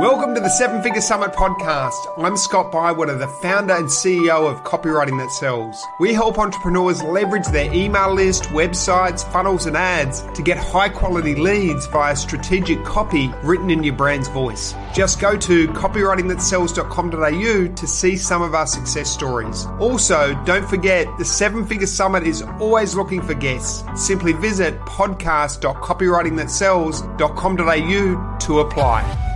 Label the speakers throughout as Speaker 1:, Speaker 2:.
Speaker 1: Welcome to the Seven Figure Summit podcast. I'm Scott Bywater, the founder and CEO of Copywriting That Sells. We help entrepreneurs leverage their email list, websites, funnels, and ads to get high quality leads via strategic copy written in your brand's voice. Just go to copywritingthatsells.com.au to see some of our success stories. Also, don't forget the Seven Figure Summit is always looking for guests. Simply visit podcast.copywritingthatsells.com.au to apply.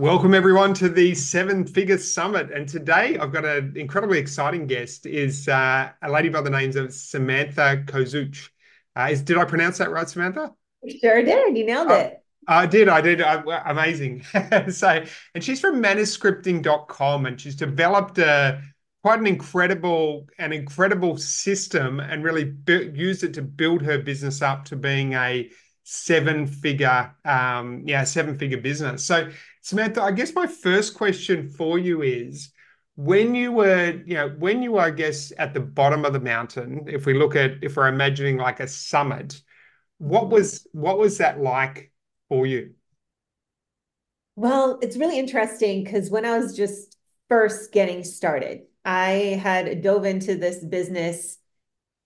Speaker 1: Welcome everyone to the Seven Figure Summit, and today I've got an incredibly exciting guest. Is uh, a lady by the names of Samantha Kozuch. Uh, is did I pronounce that right, Samantha?
Speaker 2: Sure did. You nailed it.
Speaker 1: I did. I did. Uh, amazing. so, and she's from maniscripting.com, and she's developed a quite an incredible an incredible system, and really bu- used it to build her business up to being a seven figure um yeah seven figure business so Samantha, I guess my first question for you is when you were, you know, when you were, I guess, at the bottom of the mountain, if we look at, if we're imagining like a summit, what was what was that like for you?
Speaker 2: Well, it's really interesting because when I was just first getting started, I had dove into this business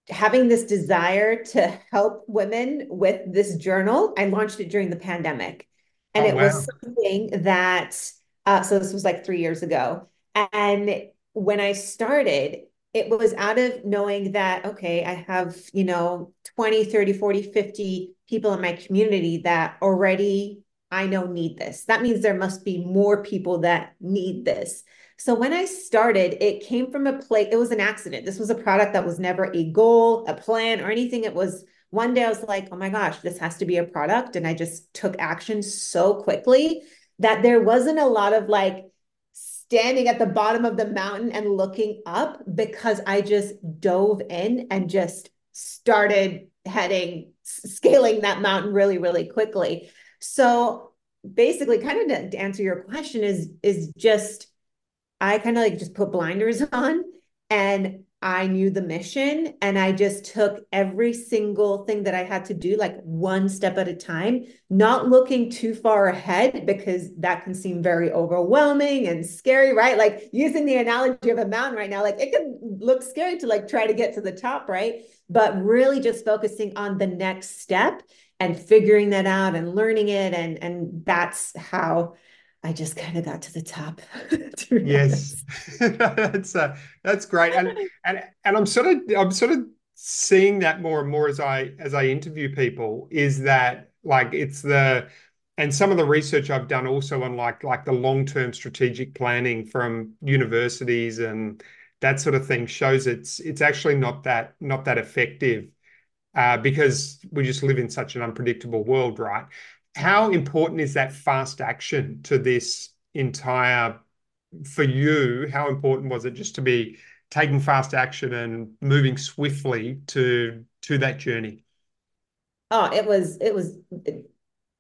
Speaker 2: having this desire to help women with this journal. I launched it during the pandemic. And oh, it wow. was something that, uh, so this was like three years ago. And when I started, it was out of knowing that, okay, I have, you know, 20, 30, 40, 50 people in my community that already I know need this. That means there must be more people that need this. So when I started, it came from a place, it was an accident. This was a product that was never a goal, a plan, or anything. It was one day I was like, oh my gosh, this has to be a product. And I just took action so quickly that there wasn't a lot of like standing at the bottom of the mountain and looking up because I just dove in and just started heading, scaling that mountain really, really quickly. So basically, kind of to answer your question is, is just, I kind of like just put blinders on and I knew the mission and I just took every single thing that I had to do, like one step at a time, not looking too far ahead because that can seem very overwhelming and scary, right? Like using the analogy of a mountain right now, like it can look scary to like try to get to the top, right? But really just focusing on the next step and figuring that out and learning it. And, and that's how I just kind of got to the top.
Speaker 1: to yes, that's uh, that's great, and and and I'm sort of I'm sort of seeing that more and more as I as I interview people. Is that like it's the and some of the research I've done also on like like the long term strategic planning from universities and that sort of thing shows it's it's actually not that not that effective uh, because we just live in such an unpredictable world, right? how important is that fast action to this entire for you how important was it just to be taking fast action and moving swiftly to to that journey
Speaker 2: oh it was it was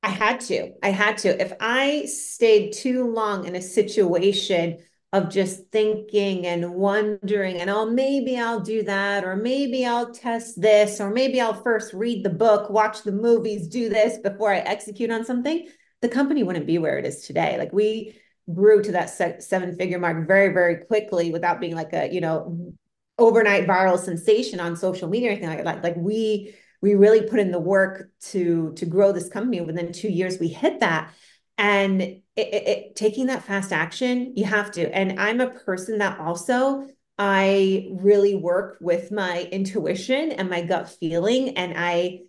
Speaker 2: i had to i had to if i stayed too long in a situation of just thinking and wondering and oh maybe i'll do that or maybe i'll test this or maybe i'll first read the book watch the movies do this before i execute on something the company wouldn't be where it is today. Like we grew to that seven figure mark very very quickly without being like a you know overnight viral sensation on social media or anything like that. Like we we really put in the work to to grow this company. Within two years we hit that. And it, it, taking that fast action you have to. And i'm a person that also i really work with my intuition and my gut feeling and i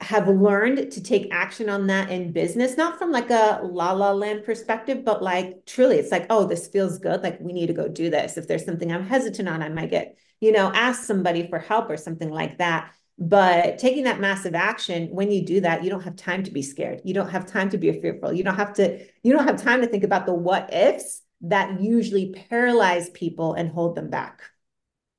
Speaker 2: have learned to take action on that in business not from like a la la land perspective but like truly it's like oh this feels good. Like we need to go do this. If there's something i'm hesitant on i might get you know ask somebody for help or something like that but taking that massive action, when you do that, you don't have time to be scared. You don't have time to be fearful. You don't have to, you don't have time to think about the what ifs that usually paralyze people and hold them back.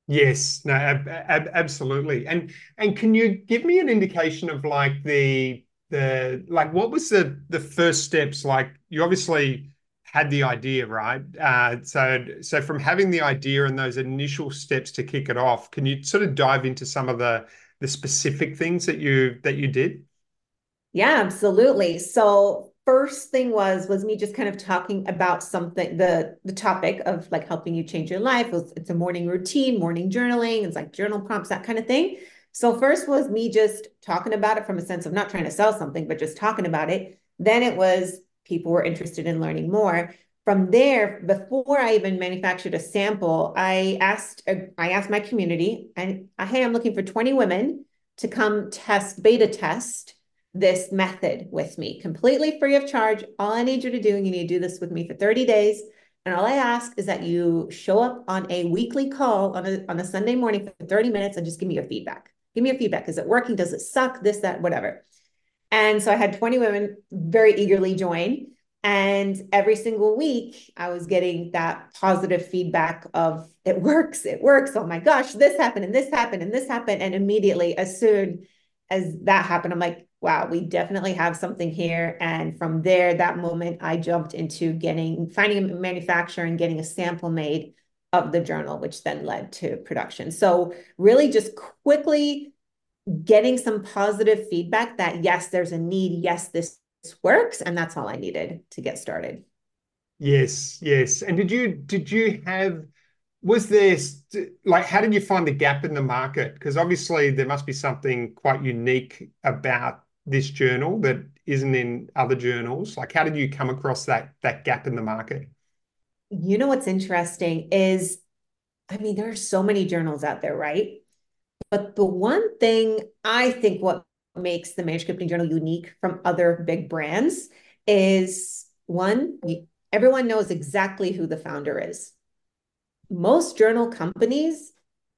Speaker 1: Yes, no, ab- ab- absolutely. And and can you give me an indication of like the the like what was the the first steps? Like you obviously had the idea, right? Uh, so so from having the idea and those initial steps to kick it off, can you sort of dive into some of the the specific things that you that you did?
Speaker 2: Yeah, absolutely. So first thing was was me just kind of talking about something the the topic of like helping you change your life it was, it's a morning routine morning journaling it's like journal prompts that kind of thing so first was me just talking about it from a sense of not trying to sell something but just talking about it then it was people were interested in learning more from there before i even manufactured a sample i asked i asked my community and hey i'm looking for 20 women to come test beta test this method with me completely free of charge. All I need you to do, and you need to do this with me for 30 days. And all I ask is that you show up on a weekly call on a, on a Sunday morning for 30 minutes and just give me your feedback. Give me your feedback. Is it working? Does it suck? This, that, whatever. And so I had 20 women very eagerly join. And every single week, I was getting that positive feedback of it works, it works. Oh my gosh, this happened and this happened and this happened. And immediately, as soon as that happened, I'm like, wow, we definitely have something here. And from there, that moment, I jumped into getting, finding a manufacturer and getting a sample made of the journal, which then led to production. So, really, just quickly getting some positive feedback that yes, there's a need. Yes, this works. And that's all I needed to get started.
Speaker 1: Yes, yes. And did you did you have was there like how did you find the gap in the market? Because obviously there must be something quite unique about this journal that isn't in other journals? Like, how did you come across that that gap in the market?
Speaker 2: You know what's interesting is, I mean, there are so many journals out there, right? But the one thing I think what makes the Maniscripting journal unique from other big brands is one, everyone knows exactly who the founder is. Most journal companies,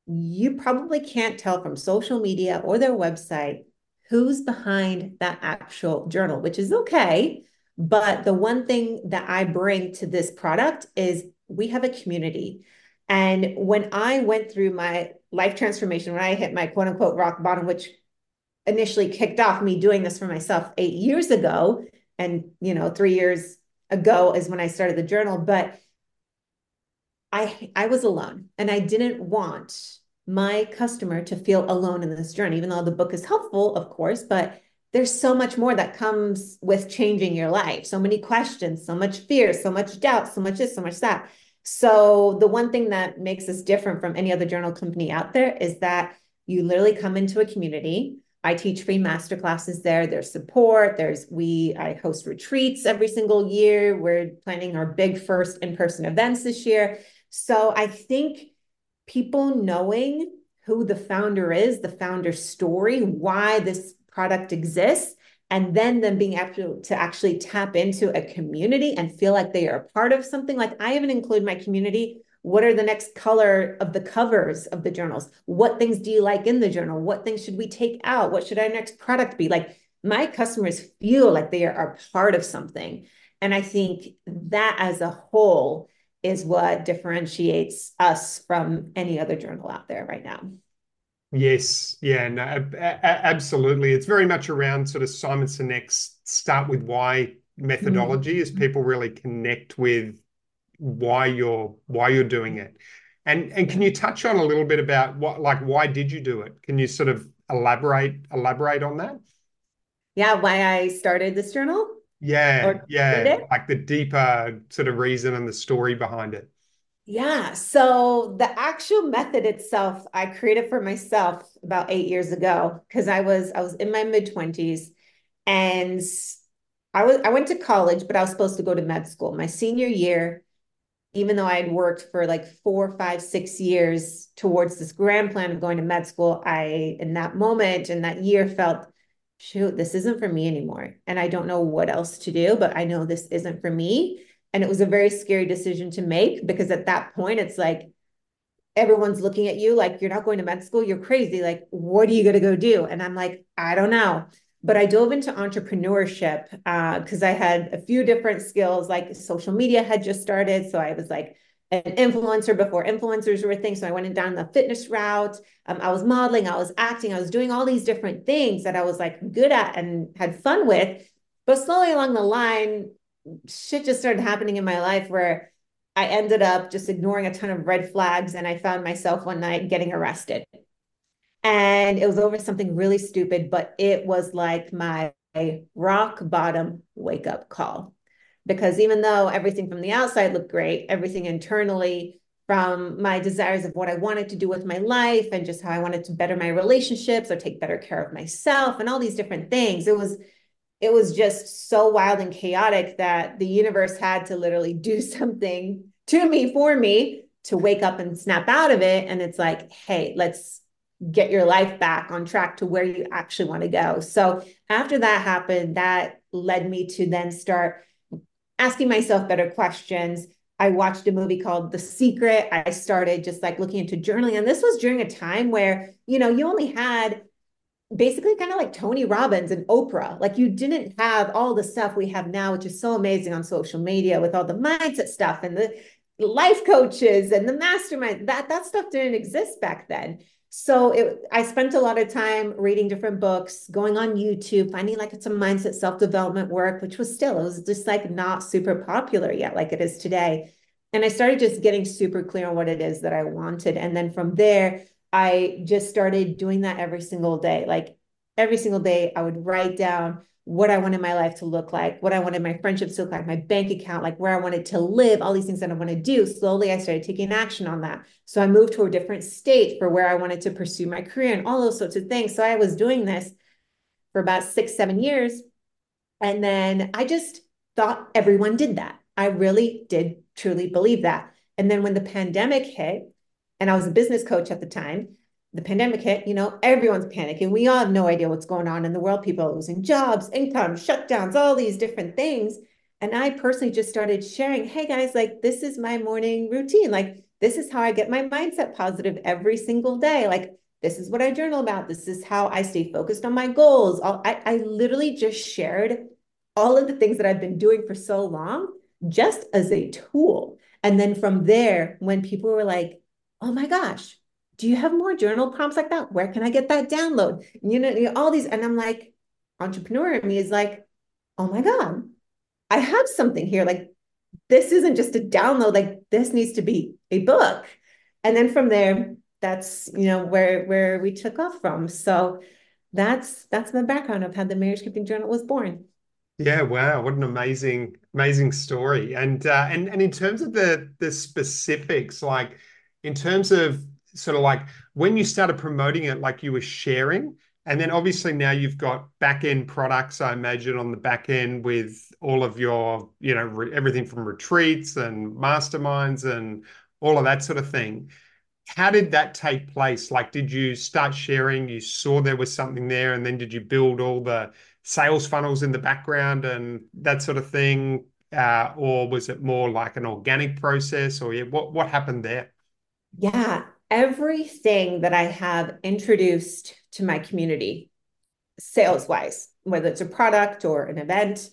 Speaker 2: you probably can't tell from social media or their website who's behind that actual journal, which is okay. But the one thing that I bring to this product is we have a community. And when I went through my life transformation, when I hit my quote unquote rock bottom, which initially kicked off me doing this for myself eight years ago, and you know, three years ago is when I started the journal, but I I was alone and I didn't want my customer to feel alone in this journey, even though the book is helpful, of course, but there's so much more that comes with changing your life. So many questions, so much fear, so much doubt, so much this, so much that. So the one thing that makes us different from any other journal company out there is that you literally come into a community. I teach free master classes there. There's support. There's we I host retreats every single year. We're planning our big first in-person events this year. So I think people knowing who the founder is, the founder story, why this product exists, and then them being able to actually tap into a community and feel like they are a part of something. Like I even include my community. What are the next color of the covers of the journals? What things do you like in the journal? What things should we take out? What should our next product be? Like my customers feel like they are part of something. And I think that as a whole is what differentiates us from any other journal out there right now.
Speaker 1: Yes, yeah, no, absolutely. It's very much around sort of Simon Sinek's start with why methodology, mm-hmm. as people really connect with why you're why you're doing it. And and can you touch on a little bit about what like why did you do it? Can you sort of elaborate elaborate on that?
Speaker 2: Yeah, why I started this journal.
Speaker 1: Yeah, yeah, like the deeper sort of reason and the story behind it.
Speaker 2: Yeah. So the actual method itself, I created for myself about eight years ago because I was I was in my mid twenties, and I was I went to college, but I was supposed to go to med school. My senior year, even though I had worked for like four, five, six years towards this grand plan of going to med school, I in that moment in that year felt shoot, this isn't for me anymore. And I don't know what else to do, but I know this isn't for me. And it was a very scary decision to make because at that point, it's like everyone's looking at you like you're not going to med school, you're crazy. Like, what are you going to go do? And I'm like, I don't know. But I dove into entrepreneurship because uh, I had a few different skills, like social media had just started. So I was like, an influencer before influencers were a thing. So I went down the fitness route. Um, I was modeling, I was acting, I was doing all these different things that I was like good at and had fun with. But slowly along the line, shit just started happening in my life where I ended up just ignoring a ton of red flags. And I found myself one night getting arrested. And it was over something really stupid, but it was like my rock bottom wake up call. Because even though everything from the outside looked great, everything internally from my desires of what I wanted to do with my life and just how I wanted to better my relationships or take better care of myself and all these different things. It was it was just so wild and chaotic that the universe had to literally do something to me for me to wake up and snap out of it and it's like, "Hey, let's get your life back on track to where you actually want to go." So, after that happened, that led me to then start asking myself better questions I watched a movie called The Secret. I started just like looking into journaling. And this was during a time where, you know, you only had basically kind of like Tony Robbins and Oprah. Like you didn't have all the stuff we have now, which is so amazing on social media with all the mindset stuff and the life coaches and the mastermind. That that stuff didn't exist back then. So it, I spent a lot of time reading different books, going on YouTube, finding like some mindset self development work, which was still, it was just like not super popular yet, like it is today. And I started just getting super clear on what it is that I wanted. And then from there, I just started doing that every single day. Like every single day, I would write down what I wanted my life to look like, what I wanted my friendships to look like, my bank account, like where I wanted to live, all these things that I want to do. Slowly, I started taking action on that. So I moved to a different state for where I wanted to pursue my career and all those sorts of things. So I was doing this for about six, seven years. And then I just thought everyone did that. I really did truly believe that. And then when the pandemic hit, and I was a business coach at the time, the pandemic hit, you know, everyone's panicking. We all have no idea what's going on in the world. People are losing jobs, income, shutdowns, all these different things. And I personally just started sharing, hey guys, like this is my morning routine. Like this is how I get my mindset positive every single day. Like this is what I journal about. This is how I stay focused on my goals. I, I literally just shared all of the things that I've been doing for so long just as a tool. And then from there, when people were like, oh my gosh, do you have more journal prompts like that? Where can I get that download? You know, all these. And I'm like, entrepreneur in me is like, oh my God, I have something here. Like, this isn't just a download, like this needs to be a book. And then from there, that's you know where where we took off from. So that's that's my background of how the Maniscripting journal was born.
Speaker 1: Yeah, wow, what an amazing, amazing story. And uh, and and in terms of the the specifics, like in terms of sort of like when you started promoting it, like you were sharing, and then obviously now you've got back end products, I imagine, on the back end with all of your, you know, re- everything from retreats and masterminds and all of that sort of thing. How did that take place? Like, did you start sharing? You saw there was something there, and then did you build all the sales funnels in the background and that sort of thing? Uh, or was it more like an organic process? Or yeah, what what happened there?
Speaker 2: Yeah, everything that I have introduced to my community, sales wise, whether it's a product or an event,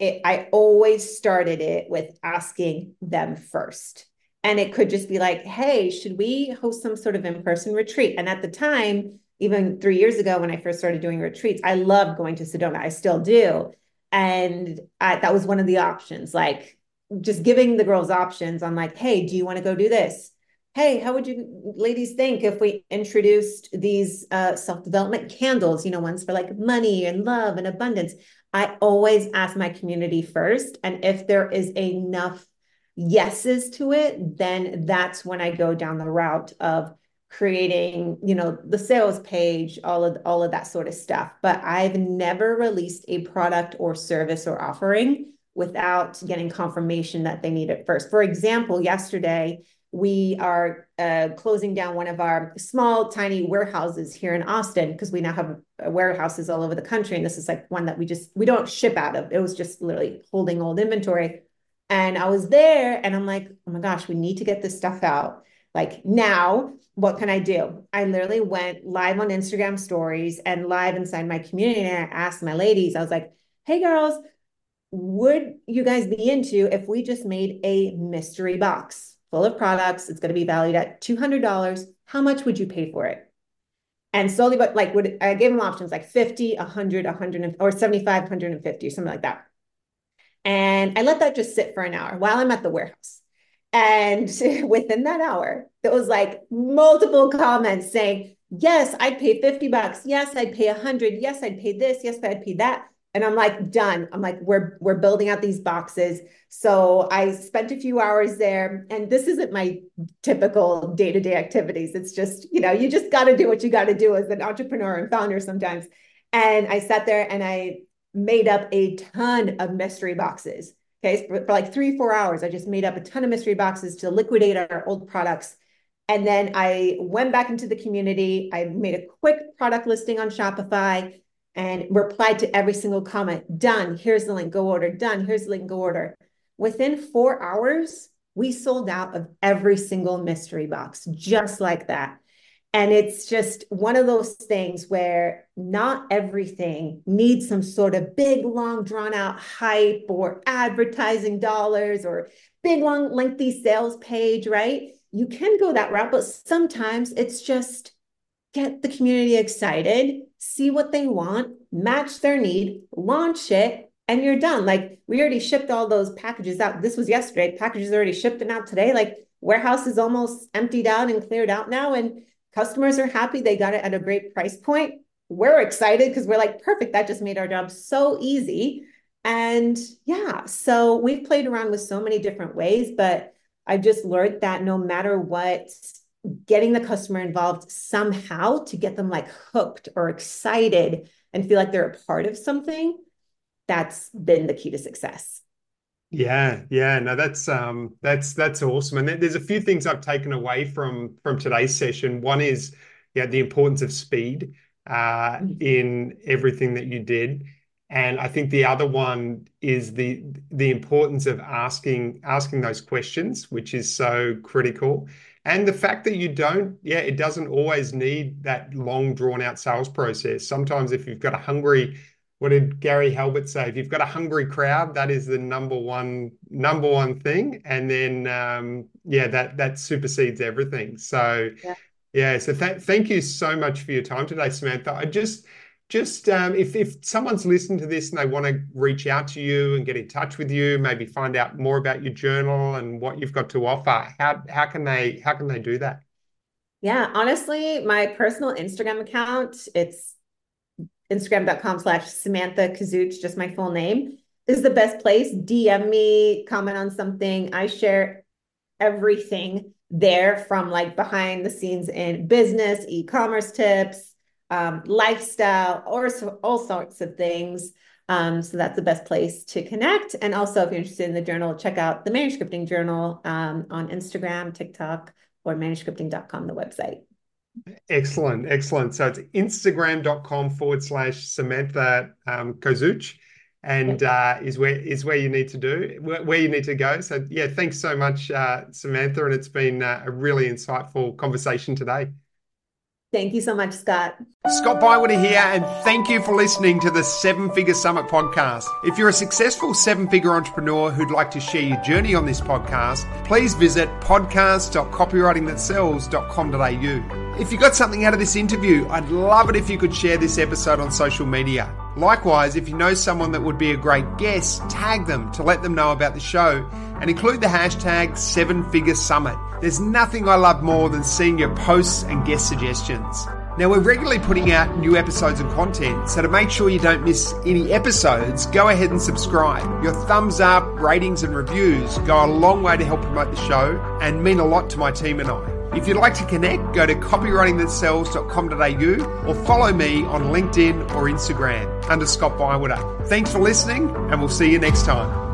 Speaker 2: it, I always started it with asking them first. And it could just be like, hey, should we host some sort of in person retreat? And at the time, even three years ago when I first started doing retreats, I loved going to Sedona. I still do. And I, that was one of the options, like just giving the girls options on like, hey, do you want to go do this? Hey, how would you ladies think if we introduced these uh, self-development candles, you know, ones for like money and love and abundance? I always ask my community first. And if there is enough yeses to it, then that's when I go down the route of creating, you know, the sales page, all of all of that sort of stuff. But I've never released a product or service or offering without getting confirmation that they need it first. For example, yesterday we are uh, closing down one of our small, tiny warehouses here in Austin because we now have warehouses all over the country. And this is like one that we just, we don't ship out of. It was just literally holding old inventory. And I was there and I'm like, oh my gosh, we need to get this stuff out. Like now, what can I do? I literally went live on Instagram stories and live inside my community. And I asked my ladies, I was like, hey girls, would you guys be into if we just made a mystery box? Full of products. It's going to be valued at $200. How much would you pay for it? And slowly, but like, would I gave them options like 50, 100, 100, or 75, 150, or something like that. And I let that just sit for an hour while I'm at the warehouse. And within that hour, there was like multiple comments saying, yes, I'd pay 50 bucks. Yes, I'd pay 100. Yes, I'd pay this. Yes, I'd pay that. And I'm like, done. I'm like, we're we're building out these boxes. So I spent a few hours there. And this isn't my typical day-to-day activities. It's just, you know, you just got to do what you got to do as an entrepreneur and founder sometimes. And I sat there and I made up a ton of mystery boxes. Okay. For, for like three, four hours, I just made up a ton of mystery boxes to liquidate our old products. And then I went back into the community. I made a quick product listing on Shopify and replied to every single comment. Done. Here's the link. Go order. Done. Here's the link. Go order. Within four hours, we sold out of every single mystery box, just like that. And it's just one of those things where not everything needs some sort of big, long, drawn out hype or advertising dollars or big, long, lengthy sales page, right? You can go that route, but sometimes it's just get the community excited, see what they want, match their need, launch it, and you're done. Like we already shipped all those packages out. This was yesterday. Packages already shipped and out today. Like warehouse is almost emptied out and cleared out now. And Customers are happy. They got it at a great price point. We're excited because we're like, perfect. That just made our job so easy. And yeah, so we've played around with so many different ways, but I've just learned that no matter what, getting the customer involved somehow to get them like hooked or excited and feel like they're a part of something, that's been the key to success.
Speaker 1: Yeah, yeah, no, that's um, that's that's awesome. And there's a few things I've taken away from from today's session. One is, yeah, the importance of speed uh, mm-hmm. in everything that you did, and I think the other one is the the importance of asking asking those questions, which is so critical. And the fact that you don't, yeah, it doesn't always need that long drawn out sales process. Sometimes if you've got a hungry what did Gary Halbert say? If you've got a hungry crowd, that is the number one number one thing, and then um, yeah, that that supersedes everything. So yeah, yeah so th- thank you so much for your time today, Samantha. I just just um, if if someone's listened to this and they want to reach out to you and get in touch with you, maybe find out more about your journal and what you've got to offer, how how can they how can they do that?
Speaker 2: Yeah, honestly, my personal Instagram account, it's Instagram.com slash Samantha Kozuch, just my full name, is the best place. DM me, comment on something. I share everything there from like behind the scenes in business, e-commerce tips, um, lifestyle, or so, all sorts of things. Um, so that's the best place to connect. And also, if you're interested in the journal, check out the Maniscripting Journal um, on Instagram, TikTok, or maniscripting.com, the website.
Speaker 1: Excellent, excellent. So it's instagram.com forward slash Samantha um, Kozuch and uh, is where is where you need to do where, where, you need to go. So yeah, thanks so much, uh, Samantha, and it's been uh, a really insightful conversation today.
Speaker 2: Thank you so much, Scott.
Speaker 1: Scott Bywater here, and thank you for listening to the Seven Figure Summit podcast. If you're a successful seven figure entrepreneur who'd like to share your journey on this podcast, please visit podcast.copywritingthatsells.com.au. If you got something out of this interview, I'd love it if you could share this episode on social media. Likewise, if you know someone that would be a great guest, tag them to let them know about the show and include the hashtag Seven Figure Summit. There's nothing I love more than seeing your posts and guest suggestions. Now, we're regularly putting out new episodes and content, so to make sure you don't miss any episodes, go ahead and subscribe. Your thumbs up, ratings, and reviews go a long way to help promote the show and mean a lot to my team and I. If you'd like to connect, go to copywritingthatsells.com.au or follow me on LinkedIn or Instagram under Scott Bywater. Thanks for listening, and we'll see you next time.